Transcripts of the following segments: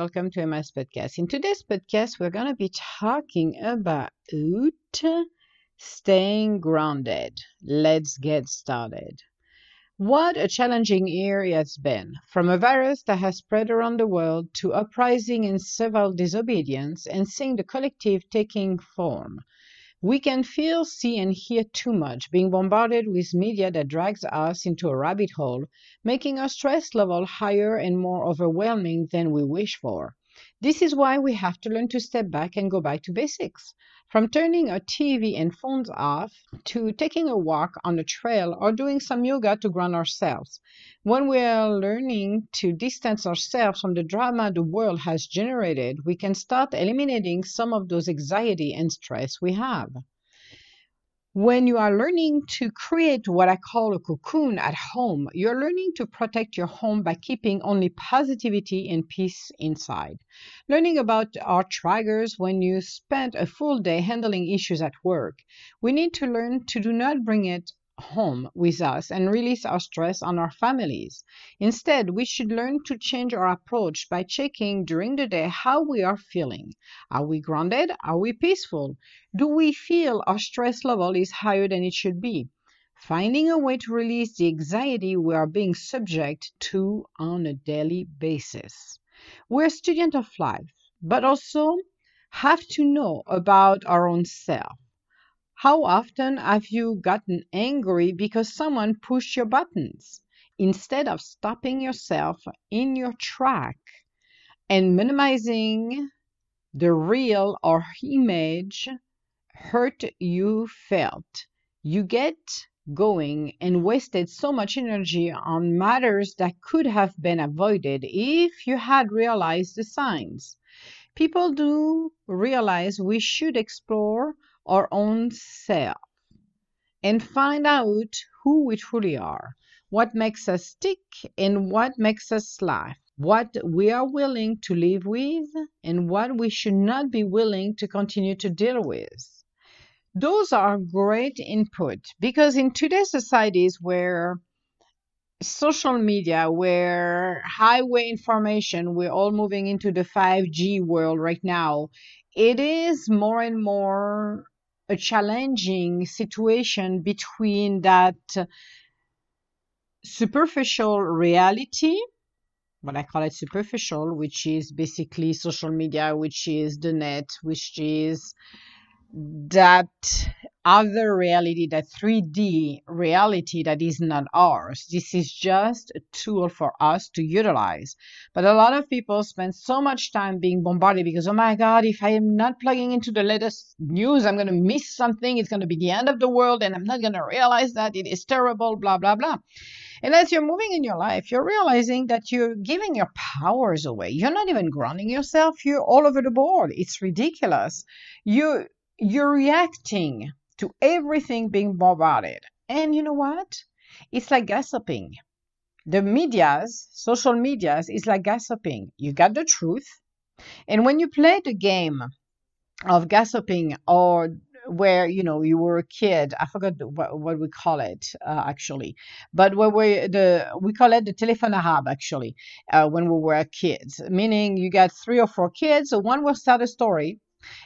welcome to Emma's podcast. In today's podcast, we're going to be talking about staying grounded. Let's get started. What a challenging year it has been, from a virus that has spread around the world to uprising and civil disobedience and seeing the collective taking form. We can feel, see, and hear too much, being bombarded with media that drags us into a rabbit hole, making our stress level higher and more overwhelming than we wish for. This is why we have to learn to step back and go back to basics. From turning our TV and phones off to taking a walk on a trail or doing some yoga to ground ourselves. When we are learning to distance ourselves from the drama the world has generated, we can start eliminating some of those anxiety and stress we have. When you are learning to create what I call a cocoon at home, you're learning to protect your home by keeping only positivity and peace inside. Learning about our triggers when you spend a full day handling issues at work. We need to learn to do not bring it home with us and release our stress on our families. Instead, we should learn to change our approach by checking during the day how we are feeling. Are we grounded? Are we peaceful? Do we feel our stress level is higher than it should be? Finding a way to release the anxiety we are being subject to on a daily basis. We're a student of life, but also have to know about our own self. How often have you gotten angry because someone pushed your buttons? Instead of stopping yourself in your track and minimizing the real or image hurt you felt, you get going and wasted so much energy on matters that could have been avoided if you had realized the signs. People do realize we should explore our own self and find out who we truly are, what makes us tick and what makes us laugh, what we are willing to live with and what we should not be willing to continue to deal with. Those are great input because in today's societies where social media, where highway information, we're all moving into the 5G world right now, it is more and more a challenging situation between that superficial reality what I call it superficial, which is basically social media, which is the net, which is that other reality, that 3D reality that is not ours. This is just a tool for us to utilize. But a lot of people spend so much time being bombarded because, oh my God, if I am not plugging into the latest news, I'm going to miss something. It's going to be the end of the world and I'm not going to realize that it is terrible, blah, blah, blah. And as you're moving in your life, you're realizing that you're giving your powers away. You're not even grounding yourself. You're all over the board. It's ridiculous. You you're reacting to everything being bombarded. And you know what? It's like gossiping. The medias, social medias, is like gossiping. You got the truth. And when you play the game of gossiping or where you know you were a kid i forgot what, what we call it uh, actually but where we the we call it the telephone hub actually uh, when we were kids meaning you got three or four kids so one will start a story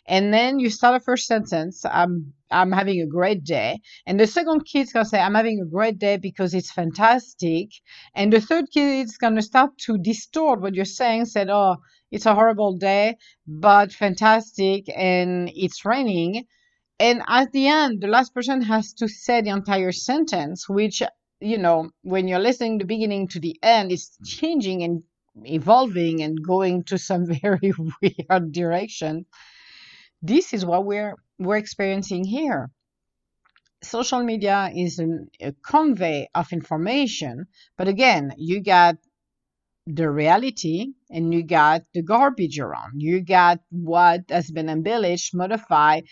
and then you start a first sentence i'm i'm having a great day. And the second kid's gonna say i'm having a great day because it's fantastic. And the third kid's gonna start to distort what you're saying said oh it's a horrible day but fantastic and it's raining. And at the end the last person has to say the entire sentence which you know when you're listening the beginning to the end it's changing and evolving and going to some very weird direction this is what we're we're experiencing here. Social media is an, a convey of information but again you got the reality and you got the garbage around. You got what has been embellished modified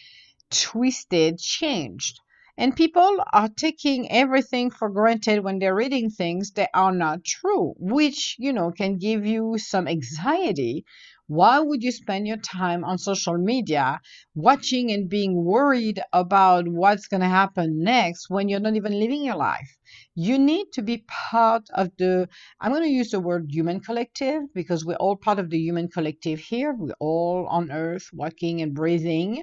twisted changed. And people are taking everything for granted when they're reading things that are not true, which, you know, can give you some anxiety Why would you spend your time on social media watching and being worried about what's going to happen next when you're not even living your life? You need to be part of the, I'm going to use the word human collective because we're all part of the human collective here. We're all on earth walking and breathing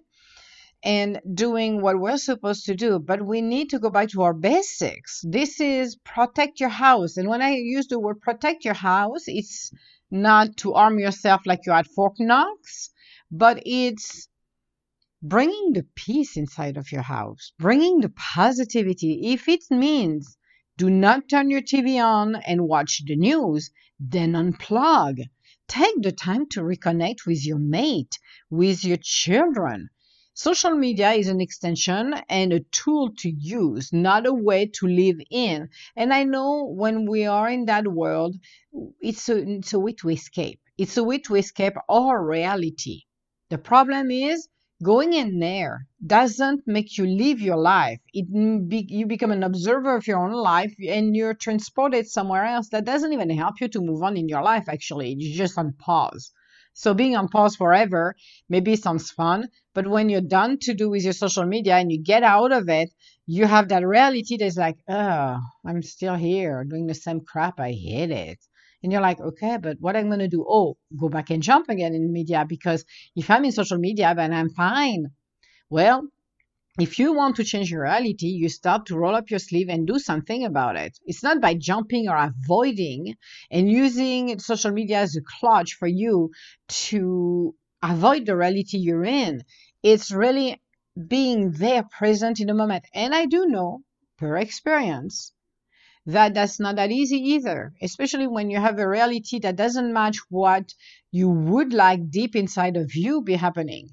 and doing what we're supposed to do. But we need to go back to our basics. This is protect your house. And when I use the word protect your house, it's not to arm yourself like you're at Fort Knox, but it's bringing the peace inside of your house, bringing the positivity. If it means do not turn your TV on and watch the news, then unplug. Take the time to reconnect with your mate, with your children Social media is an extension and a tool to use, not a way to live in. And I know when we are in that world, it's a, it's a way to escape. It's a way to escape our reality. The problem is going in there doesn't make you live your life. It be, you become an observer of your own life and you're transported somewhere else. That doesn't even help you to move on in your life. Actually, you're just on pause. So being on pause forever maybe sounds fun, but when you're done to do with your social media and you get out of it, you have that reality that's like, oh, I'm still here doing the same crap. I hate it. And you're like, okay, but what I'm going to do? Oh, go back and jump again in media because if I'm in social media, then I'm fine. Well, if you want to change your reality, you start to roll up your sleeve and do something about it. It's not by jumping or avoiding and using social media as a clutch for you to avoid the reality you're in. It's really being there present in the moment. And I do know per experience that that's not that easy either, especially when you have a reality that doesn't match what you would like deep inside of you be happening.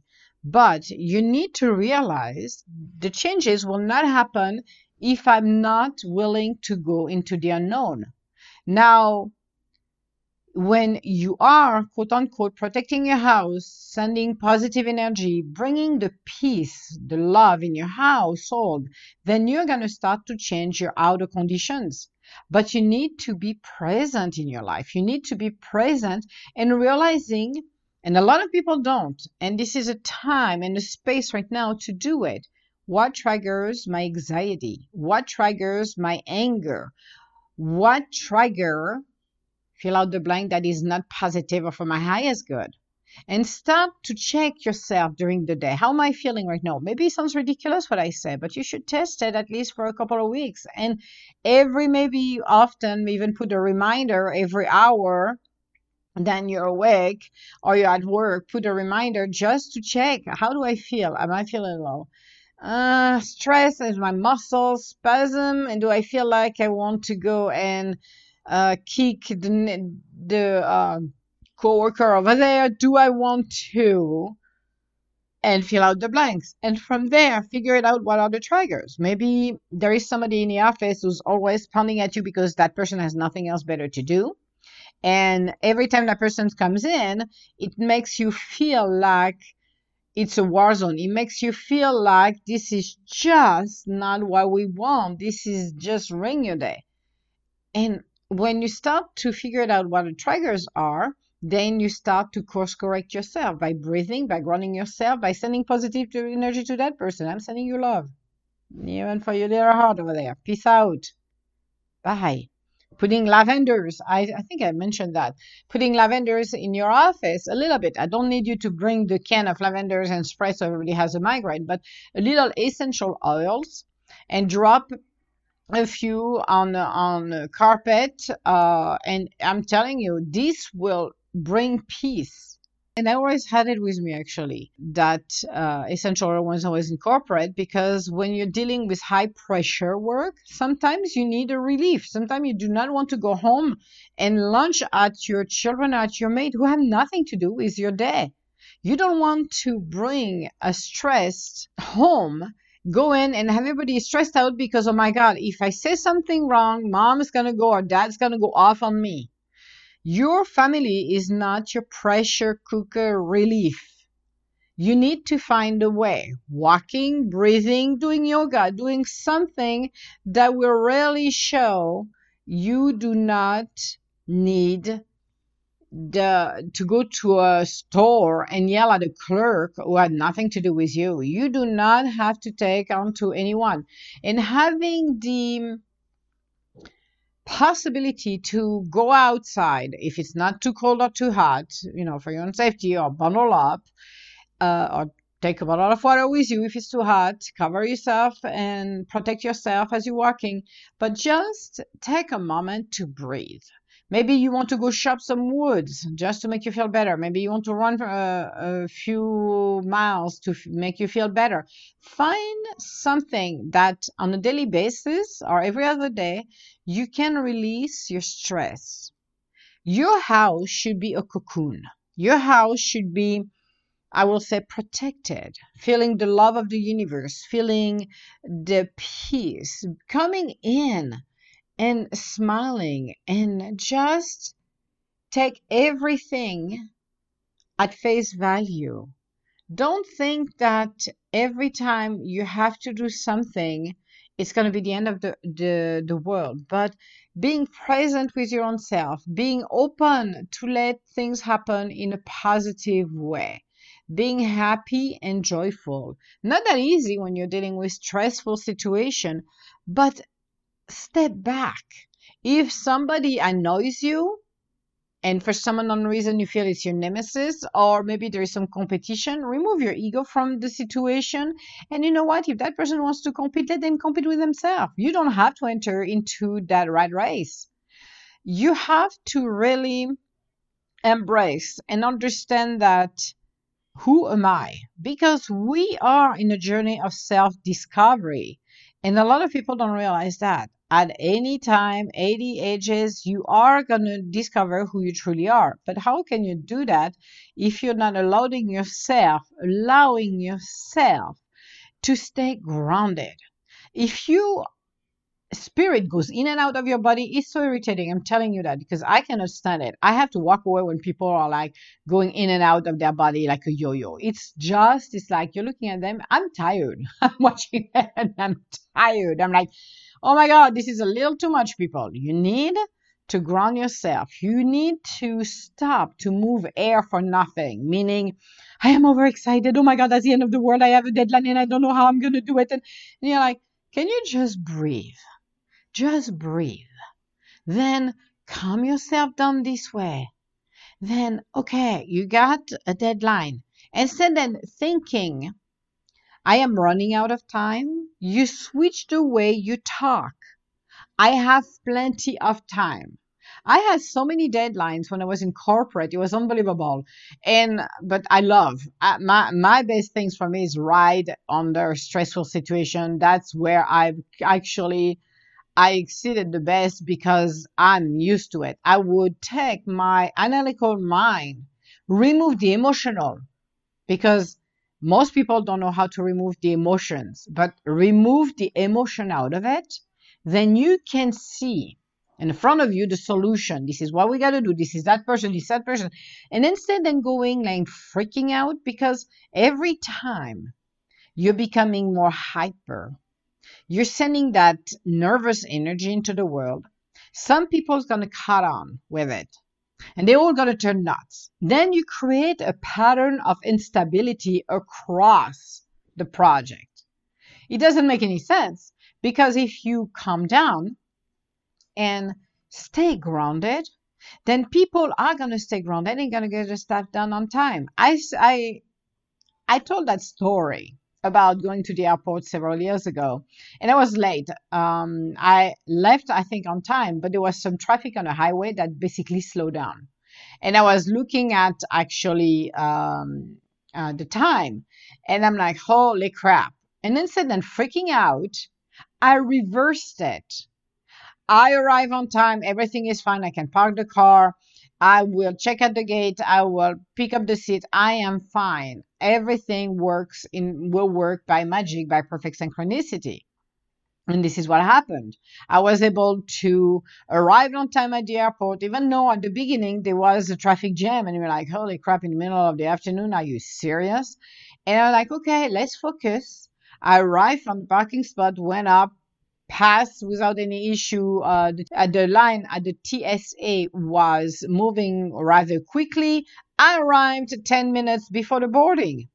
But you need to realize the changes will not happen if I'm not willing to go into the unknown. Now, when you are, quote unquote, protecting your house, sending positive energy, bringing the peace, the love in your household, then you're going to start to change your outer conditions. But you need to be present in your life. You need to be present and realizing and a lot of people don't. And this is a time and a space right now to do it. What triggers my anxiety? What triggers my anger? What trigger, fill out the blank that is not positive or for my highest good? And start to check yourself during the day. How am I feeling right now? Maybe it sounds ridiculous what I say, but you should test it at least for a couple of weeks. And every, maybe often, even put a reminder every hour then you're awake or you're at work, put a reminder just to check how do I feel? Am I feeling low? Uh, stress is my muscles spasm, and do I feel like I want to go and uh, kick the the uh, coworker over there? Do I want to? And fill out the blanks, and from there, figure it out. What are the triggers? Maybe there is somebody in the office who's always pounding at you because that person has nothing else better to do and every time that person comes in, it makes you feel like it's a war zone. It makes you feel like this is just not what we want. This is just ring your day. And when you start to figure out what the triggers are, then you start to course correct yourself by breathing, by grounding yourself, by sending positive energy to that person. I'm sending you love. Even for your little heart over there. Peace out. Bye putting lavenders I, I think i mentioned that putting lavenders in your office a little bit. I don't need you to bring the can of lavenders and spray so everybody has a migraine but a little essential oils and drop a few on on carpet uh, and i'm telling you this will bring peace and I always had it with me actually that uh, essential oil was always incorporate because when you're dealing with high pressure work, sometimes you need a relief. Sometimes you do not want to go home and lunch at your children, at your mate who have nothing to do with your day. You don't want to bring a stress home go in and have everybody stressed out because oh my god if i say something wrong mom is going to go or dad's going to go off on me your family is not your pressure cooker relief. You need to find a way walking, breathing, doing yoga, doing something that will really show you do not need the to go to a store and yell at a clerk who had nothing to do with you. You do not have to take on to anyone. And having the possibility to go outside if it's not too cold or too hot, you know, for your own safety or bundle up, uh, or take a bottle of water with you if it's too hot, cover yourself and protect yourself as you're walking, but just take a moment to breathe. Maybe you want to go shop some woods just to make you feel better. Maybe you want to run a, uh, a few miles to f- make you feel better. Find something that on a daily basis or every other day you can release your stress. Your house should be a cocoon. Your house should be, I will say, protected, feeling the love of the universe, feeling the peace coming in and smiling and just take everything at face value. Don't think that every time you have to do something, it's going to be the end of the, the, the world. But being present with your own self, being open to let things happen in a positive way, being happy and joyful. Not that easy when you're dealing with stressful situation, but step back. If somebody annoys you, and for some unknown reason you feel it's your nemesis, or maybe there is some competition, remove your ego from the situation. And you know what? If that person wants to compete, let them compete with themselves. You don't have to enter into that rat race. You have to really embrace and understand that who am I? Because we are in a journey of self discovery. And a lot of people don't realize that at any time, 80 ages, you are going to discover who you truly are. But how can you do that if you're not allowing yourself, allowing yourself to stay grounded? If you spirit goes in and out of your body it's so irritating. I'm telling you that because i cannot stand it. I have to walk away when people are like going in and out of their body like a yo-yo. It's just it's like you're looking at them i'm tired. I'm watching it and i'm tired. I'm like oh my god this is a little too much people. You need to ground yourself. You need to stop to move air for nothing. Meaning i am overexcited. Oh my god that's the end of the world. I have a deadline and i don't know how i'm going to do it. And, and you're like can you just breathe? Just breathe. Then calm yourself down this way. Then, okay, you got a deadline. Instead of thinking, I am running out of time, you switch the way you talk. I have plenty of time. I had so many deadlines when I was in corporate. It was unbelievable. And but I love uh, my my best things for me is ride under stressful situation. That's where I've actually I exceeded the best because I'm used to it. I would take my analytical mind, remove the emotional, because most people don't know how to remove the emotions, but remove the emotion out of it, then you can see in front of you the solution. This is what we got to do. This is that person, this is that person. And instead then going like freaking out because every time you're becoming more hyper, you're sending that nervous energy into the world. Some people's gonna cut on with it. And they all gonna turn nuts. Then you create a pattern of instability across the project. It doesn't make any sense because if you calm down and stay grounded, then people are going to stay grounded and going to get the stuff done on time. I, I, I told that story about going to the airport several years ago, and I was late. Um, I left, I think, on time, but there was some traffic on the highway that basically slowed down. And I was looking at actually um, uh, the time, and I'm like, holy crap. And instead of freaking out, I reversed it. I arrive on time, everything is fine, I can park the car. I will check at the gate. I will pick up the seat. I am fine. Everything works in will work by magic, by perfect synchronicity. And this is what happened. I was able to arrive on time at the airport, even though at the beginning there was a traffic jam, and we are like, "Holy crap!" In the middle of the afternoon, are you serious? And I'm like, "Okay, let's focus." I arrived on the parking spot, went up, passed without any issue. Uh, the, uh, the line at the TSA was moving rather quickly. I arrived 10 minutes before the boarding.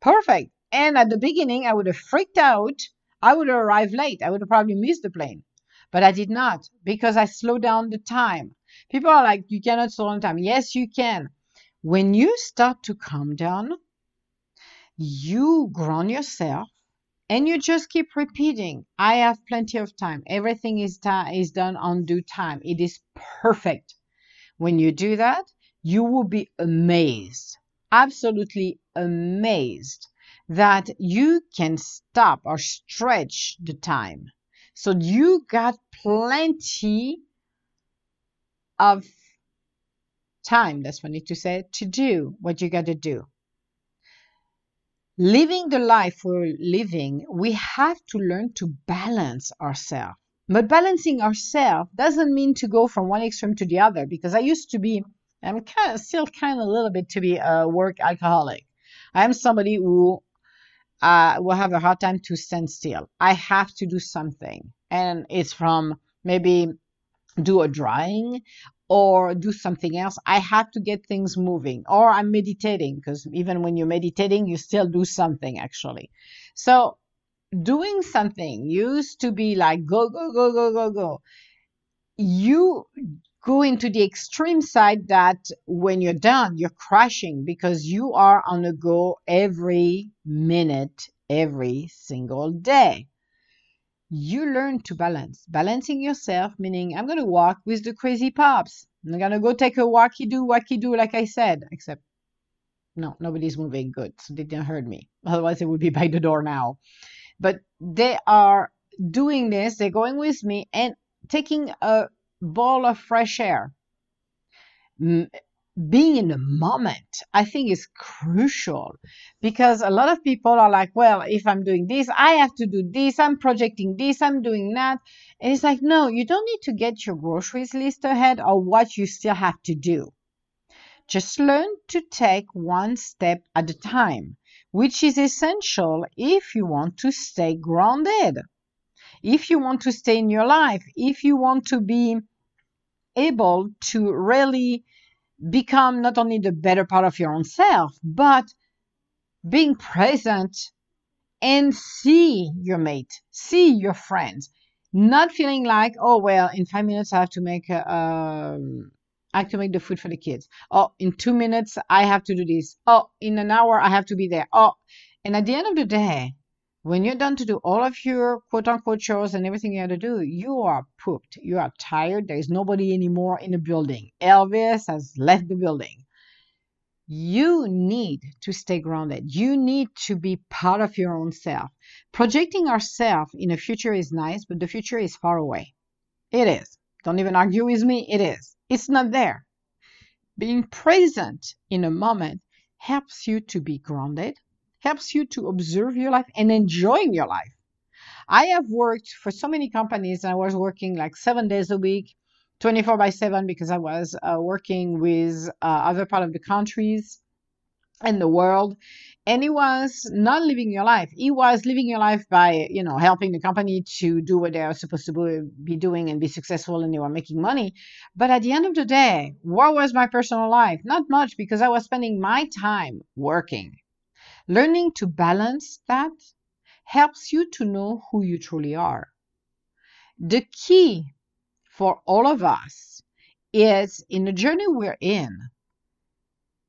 Perfect. And at the beginning, I would have freaked out. I would have arrived late. I would have probably missed the plane. But I did not because I slowed down the time. People are like, you cannot slow down time. Yes, you can. When you start to calm down, you ground yourself and you just keep repeating i have plenty of time. Everything is ta- is done on due time. It is perfect. When you do that you will be amazed absolutely amazed that you can stop or stretch the time. So you got plenty of time that's what I need to say to do what you got to do living the life we're living, we have to learn to balance ourselves. But balancing ourselves doesn't mean to go from one extreme to the other because I used to be, I'm kind of still kind of a little bit to be a work alcoholic. I am somebody who uh, will have a hard time to stand still. I have to do something. And it's from maybe do a drawing or do something else. I have to get things moving, or I'm meditating because even when you're meditating, you still do something actually. So, doing something used to be like go, go, go, go, go, go. You go into the extreme side that when you're done, you're crashing because you are on the go every minute, every single day you learn to balance. Balancing yourself, meaning I'm going to walk with the crazy pops. I'm going to go take a walkie do, walkie do, like I said, except no, nobody's moving good. So they didn't hurt me. Otherwise, it would be by the door now. But they are doing this, they're going with me and taking a ball of fresh air being in the moment, I think is crucial because a lot of people are like, well, if I'm doing this, I have to do this, I'm projecting this, I'm doing that. And it's like, no, you don't need to get your groceries list ahead or what you still have to do. Just learn to take one step at a time, which is essential if you want to stay grounded. If you want to stay in your life, if you want to be able to really become not only the better part of your own self, but being present and see your mate, see your friends, not feeling like, oh well, in five minutes I have to make a, um, I have to make the food for the kids. Oh, in two minutes I have to do this. Oh, in an hour I have to be there. Oh, and at the end of the day, when you're done to do all of your quote unquote chores and everything you had to do, you are pooped. You are tired. There's nobody anymore in the building. Elvis has left the building. You need to stay grounded. You need to be part of your own self. Projecting ourselves in the future is nice, but the future is far away. It is. Don't even argue with me. It is. It's not there. Being present in a moment helps you to be grounded, helps you to observe your life and enjoying your life. I have worked for so many companies. And I was working like seven days a week, 24 by 7, because I was uh, working with uh, other part of the countries and the world. And it was not living your life. It was living your life by, you know, helping the company to do what they are supposed to be doing and be successful and they were making money. But at the end of the day, what was my personal life? Not much because I was spending my time working Learning to balance that helps you to know who you truly are. The key for all of us is in the journey we're in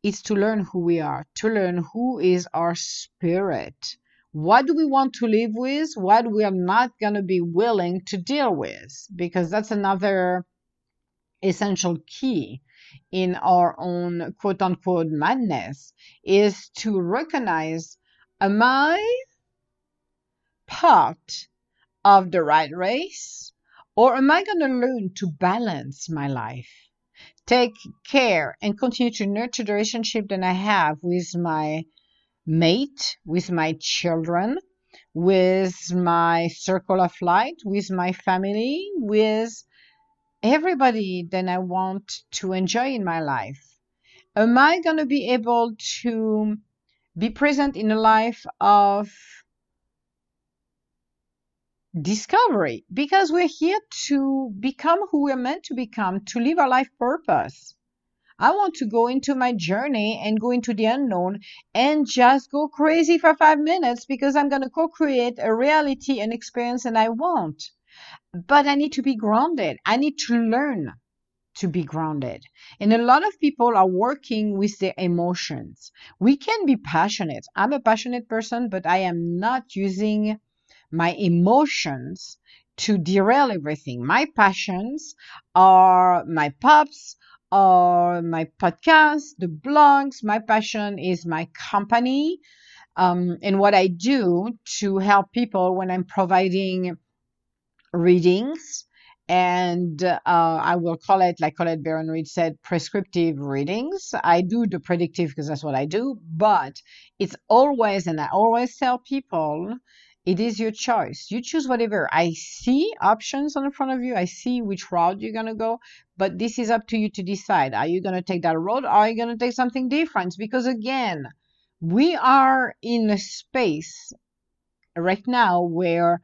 is to learn who we are, to learn who is our spirit. What do we want to live with? What we are not going to be willing to deal with? Because that's another essential key in our own quote unquote madness is to recognize am I part of the right race or am I going to learn to balance my life? Take care and continue to nurture the relationship that I have with my mate, with my children, with my circle of light, with my family, with everybody that I want to enjoy in my life? Am I going to be able to be present in a life of discovery because we're here to become who we're meant to become, to live our life purpose. I want to go into my journey and go into the unknown and just go crazy for five minutes because I'm going to co create a reality and experience and I want. But I need to be grounded. I need to learn to be grounded. And a lot of people are working with their emotions. We can be passionate. I'm a passionate person, but I am not using my emotions to derail everything. My passions are my pups, or my podcast, the blogs. My passion is my company um, and what I do to help people when I'm providing readings and uh, I will call it, like Colette Baron Reid said, prescriptive readings. I do the predictive because that's what I do, but it's always, and I always tell people, it is your choice. You choose whatever. I see options on the front of you. I see which route you're going to go, but this is up to you to decide. Are you going to take that road or are you going to take something different? Because again, we are in a space right now where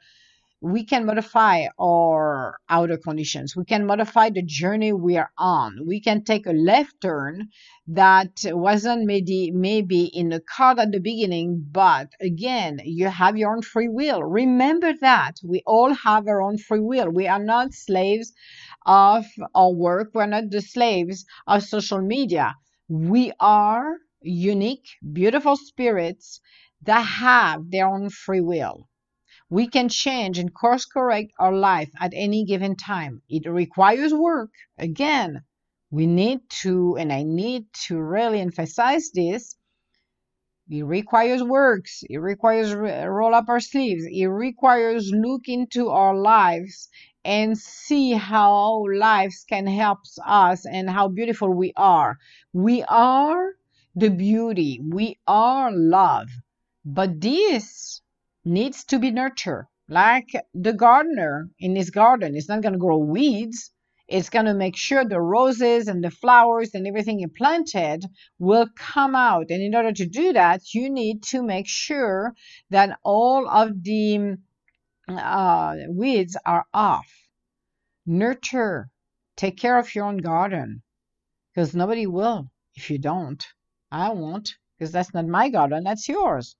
we can modify our outer conditions. We can modify the journey we are on. We can take a left turn that wasn't maybe maybe in the card at the beginning, but again, you have your own free will. Remember that we all have our own free will. We are not slaves of our work. We're not the slaves of social media. We are unique, beautiful spirits that have their own free will. We can change and course correct our life at any given time. It requires work. Again, we need to, and I need to really emphasize this. It requires works. It requires roll up our sleeves. It requires look into our lives and see how lives can help us and how beautiful we are. We are the beauty. We are love. But this needs to be nurtured. Like the gardener in his garden is not going to grow weeds. It's going to make sure the roses and the flowers and everything you planted will come out. And in order to do that, you need to make sure that all of the uh, weeds are off. Nurture. Take care of your own garden because nobody will if you don't. I won't because that's not my garden, that's yours.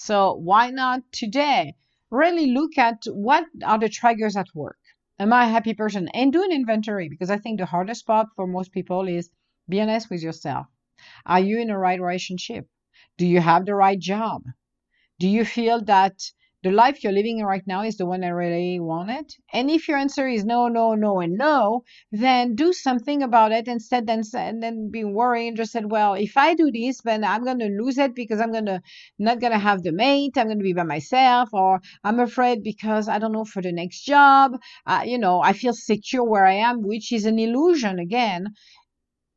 So why not today really look at what are the triggers at work? Am I a happy person? And do an inventory because I think the hardest part for most people is be honest with yourself. Are you in the right relationship? Do you have the right job? Do you feel that the life you're living right now is the one I really wanted? And if your answer is no, no, no, and no, then do something about it instead than and then be worrying. just said, well, if I do this, then I'm gonna lose it because I'm gonna not gonna have the mate, I'm gonna be by myself, or I'm afraid because I don't know for the next job. Uh, you know, I feel secure where I am, which is an illusion again.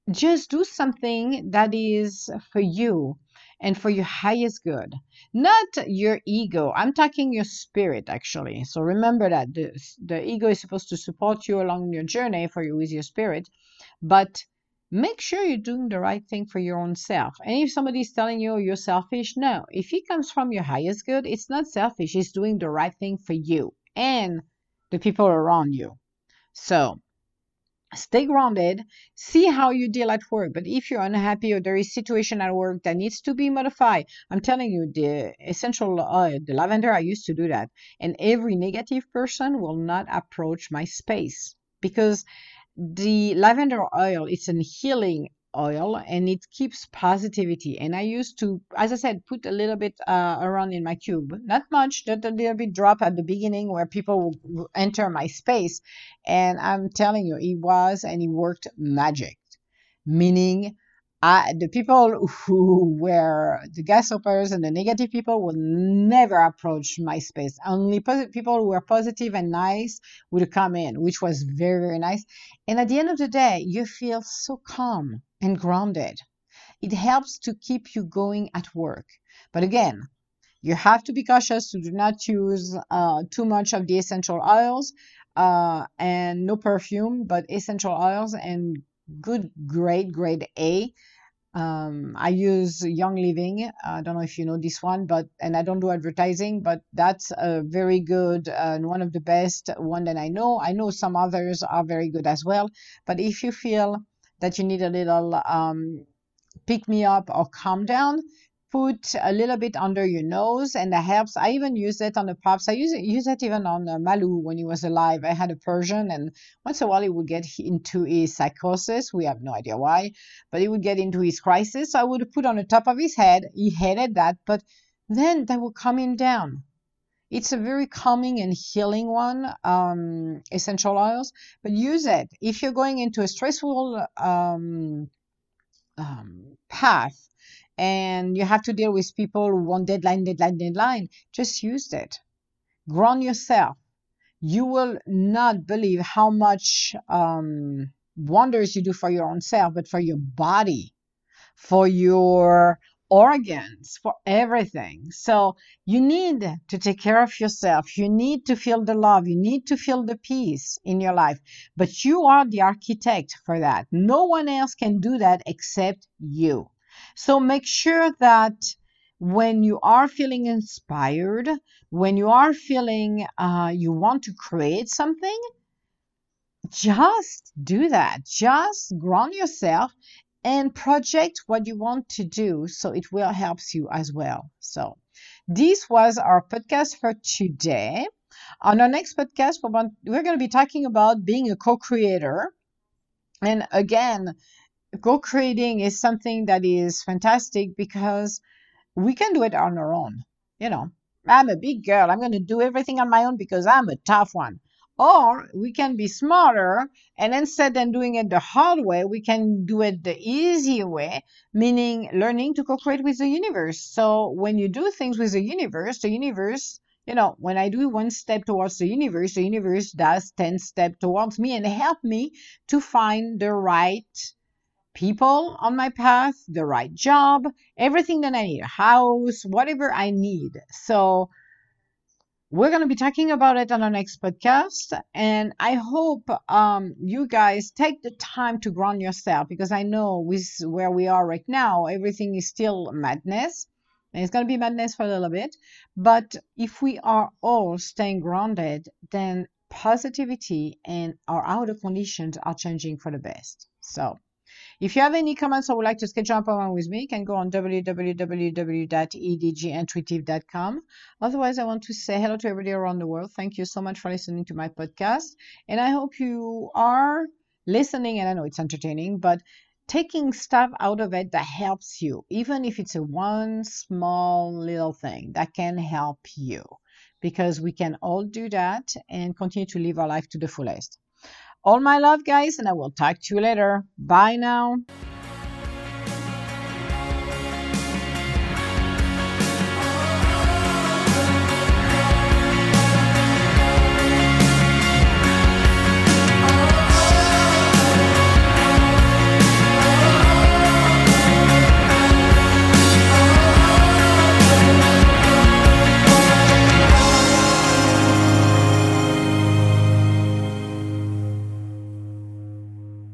Just do something that is for you and for your highest good, not your ego. I'm talking your spirit, actually. So remember that the, the ego is supposed to support you along your journey for you with your spirit, but make sure you're doing the right thing for your own self. And if somebody's telling you you're selfish, no. If it comes from your highest good, it's not selfish. It's doing the right thing for you and the people around you. So stay grounded see how you deal at work. But if you're unhappy or there is situation at work that needs to be modified i'm telling you the essential oil the lavender i used to do that. And every negative person will not approach my space because the lavender oil it's a healing oil and it keeps positivity. And i used to as i said put a little bit uh, around in my cube. Not much just a little bit drop at the beginning where people will enter my space. And i'm telling you it was and it worked magic. Meaning the people who were the gas hoppers and the negative people will never approach my space. Only posi- people who were positive and nice would come in, which was very, very nice. And at the end of the day, you feel so calm and grounded. It helps to keep you going at work. But again, you have to be cautious to do not use uh, too much of the essential oils uh, and no perfume, but essential oils and good grade, grade A Um, I use Young Living. I don't know if you know this one, but and I don't do advertising, but that's a very good uh, and one of the best one that I know. I know some others are very good as well. But if you feel that you need a little um, pick me up or calm down, put a little bit under your nose and that helps. I even use it on the pups. I use it, use it even on uh, Malu when he was alive. I had a Persian and once in a while he would get into his psychosis. We have no idea why, but he would get into his crisis. So I would put on the top of his head. He hated that, but then that would calm him down. It's a very calming and healing one, um, essential oils, but use it. If you're going into a stressful um, um, path, and you have to deal with people who want deadline, deadline, deadline, just use it. Ground yourself. You will not believe how much um, wonders you do for your own self, but for your body, for your organs, for everything. So you need to take care of yourself. You need to feel the love. You need to feel the peace in your life. But you are the architect for that. No one else can do that except you. So make sure that when you are feeling inspired, when you are feeling uh, you want to create something, just do that. Just ground yourself and project what you want to do so it will help you as well. So this was our podcast for today. On our next podcast, we're going to be talking about being a co-creator. And again, co-creating is something that is fantastic because we can do it on our own. You know, I'm a big girl. I'm going to do everything on my own because I'm a tough one. Or we can be smarter and instead than doing it the hard way, we can do it the easier way, meaning learning to co-create with the universe. So when you do things with the universe, the universe you know, when I do one step towards the universe, the universe does 10 steps towards me and help me to find the right people on my path, the right job, everything that I need, a house, whatever I need. So we're going to be talking about it on our next podcast. And I hope um, you guys take the time to ground yourself because I know with where we are right now, everything is still madness. And it's going to be madness for a little bit. But if we are all staying grounded, then positivity and our outer conditions are changing for the best. So, if you have any comments or would like to schedule an appointment with me, you can go on www.edgintuitive.com. Otherwise, I want to say hello to everybody around the world. Thank you so much for listening to my podcast. And I hope you are listening, and I know it's entertaining, but taking stuff out of it that helps you, even if it's a one small little thing that can help you, because we can all do that and continue to live our life to the fullest. All my love, guys, and I will talk to you later. Bye now.